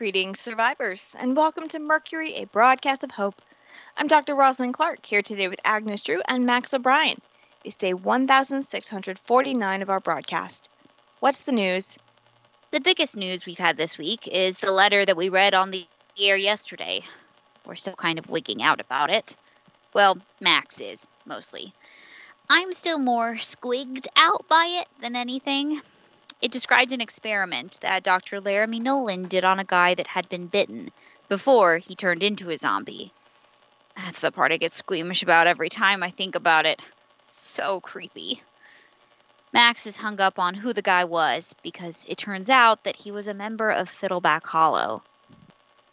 Greetings, survivors, and welcome to Mercury, a broadcast of hope. I'm Dr. Rosalind Clark, here today with Agnes Drew and Max O'Brien. It's day 1649 of our broadcast. What's the news? The biggest news we've had this week is the letter that we read on the air yesterday. We're still kind of wigging out about it. Well, Max is, mostly. I'm still more squigged out by it than anything. It describes an experiment that Dr. Laramie Nolan did on a guy that had been bitten before he turned into a zombie. That's the part I get squeamish about every time I think about it. So creepy. Max is hung up on who the guy was because it turns out that he was a member of Fiddleback Hollow.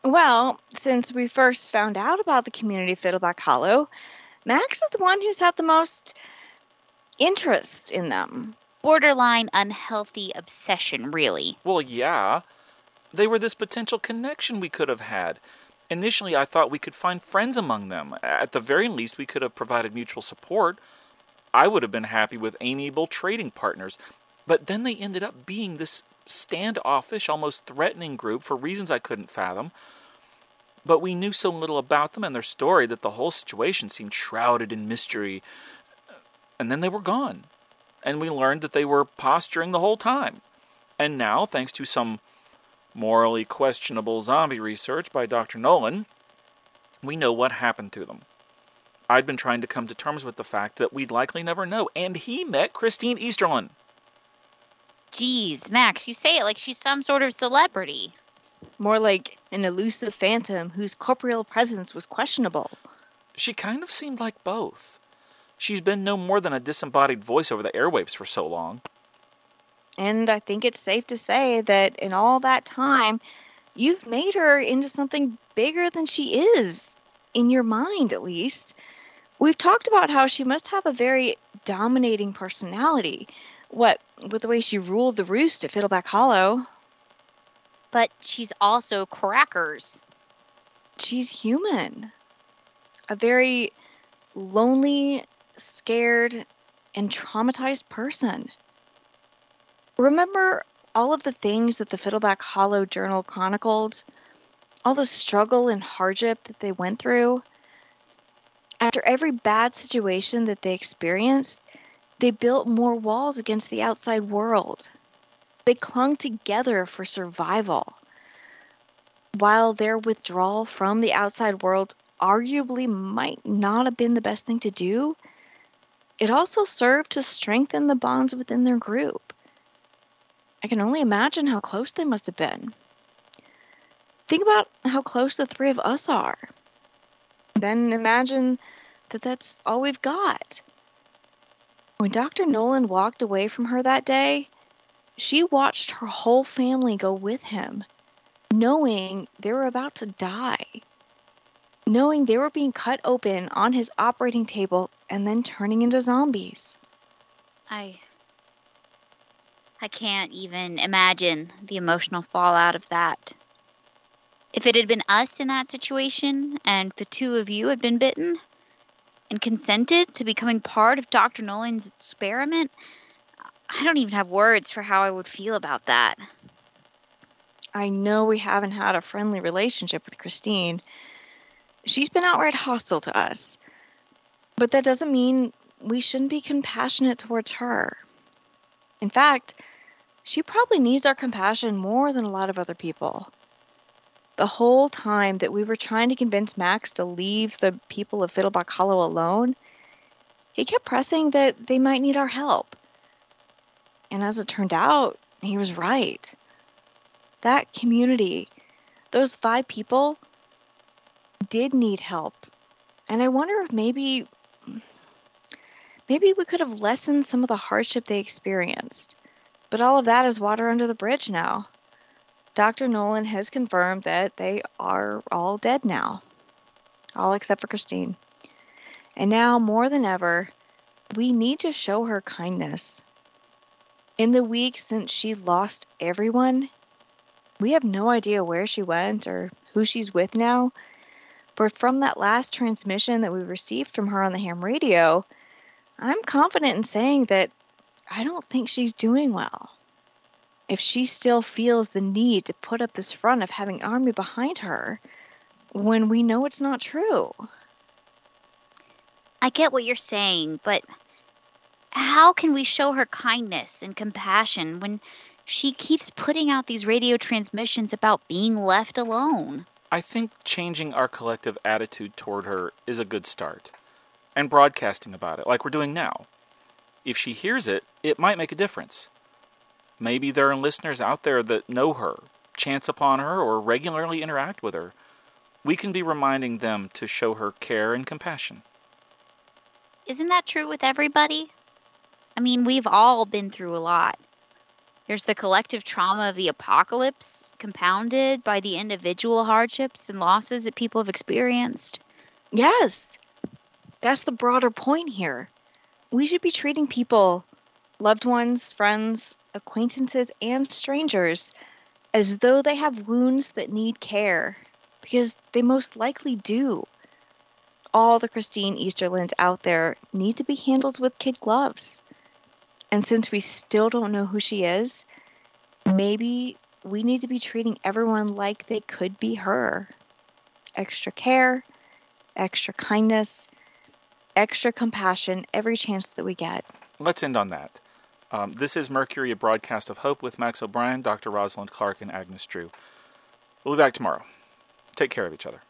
Well, since we first found out about the community of Fiddleback Hollow, Max is the one who's had the most interest in them borderline unhealthy obsession, really. Well, yeah. They were this potential connection we could have had. Initially, I thought we could find friends among them. At the very least, we could have provided mutual support. I would have been happy with amiable trading partners. But then they ended up being this standoffish, almost threatening group for reasons I couldn't fathom. But we knew so little about them and their story that the whole situation seemed shrouded in mystery. And then they were gone and we learned that they were posturing the whole time. And now, thanks to some morally questionable zombie research by Dr. Nolan, we know what happened to them. I'd been trying to come to terms with the fact that we'd likely never know, and he met Christine Easterlin. Jeez, Max, you say it like she's some sort of celebrity. More like an elusive phantom whose corporeal presence was questionable. She kind of seemed like both. She's been no more than a disembodied voice over the airwaves for so long. And I think it's safe to say that in all that time, you've made her into something bigger than she is, in your mind at least. We've talked about how she must have a very dominating personality. What, with the way she ruled the roost at Fiddleback Hollow. But she's also crackers. She's human. A very lonely scared, and traumatized person. Remember all of the things that the Fiddleback Hollow Journal chronicled? All the struggle and hardship that they went through? After every bad situation that they experienced, they built more walls against the outside world. They clung together for survival. While their withdrawal from the outside world arguably might not have been the best thing to do, it also served to strengthen the bonds within their group. I can only imagine how close they must have been. Think about how close the three of us are. Then imagine that that's all we've got. When Dr. Nolan walked away from her that day, she watched her whole family go with him, knowing they were about to die knowing they were being cut open on his operating table and then turning into zombies. I. I can't even imagine the emotional fallout of that. If it had been us in that situation and the two of you had been bitten and consented to becoming part of Dr. Nolan's experiment, I don't even have words for how I would feel about that. I know we haven't had a friendly relationship with Christine, she's been outright hostile to us. But that doesn't mean we shouldn't be compassionate towards her. In fact, she probably needs our compassion more than a lot of other people. The whole time that we were trying to convince Max to leave the people of Fiddleback Hollow alone, he kept pressing that they might need our help. And as it turned out, he was right. That community, those five people, did need help. And I wonder if maybe maybe we could have lessened some of the hardship they experienced. But all of that is water under the bridge now. Dr. Nolan has confirmed that they are all dead now, all except for Christine. And now, more than ever, we need to show her kindness. In the week since she lost everyone, we have no idea where she went or who she's with now, but from that last transmission that we received from her on the ham radio, I'm confident in saying that I don't think she's doing well. if she still feels the need to put up this front of having army behind her when we know it's not true. I get what you're saying, but how can we show her kindness and compassion when she keeps putting out these radio transmissions about being left alone? I think changing our collective attitude toward her is a good start. And broadcasting about it, like we're doing now. If she hears it, it might make a difference. Maybe there are listeners out there that know her, chance upon her, or regularly interact with her. We can be reminding them to show her care and compassion. Isn't that true with everybody? I mean, we've all been through a lot. There's the collective trauma of the apocalypse, compounded by the individual hardships and losses that people have experienced. Yes. That's the broader point here. We should be treating people, loved ones, friends, acquaintances, and strangers, as though they have wounds that need care, because they most likely do. All the Christine Easterlins out there need to be handled with kid gloves. And since we still don't know who she is, maybe we need to be treating everyone like they could be her. Extra care, extra kindness, extra compassion every chance that we get. Let's end on that. Um, this is Mercury, a broadcast of hope with Max O'Brien, Dr. Rosalind Clark, and Agnes Drew. We'll be back tomorrow. Take care of each other.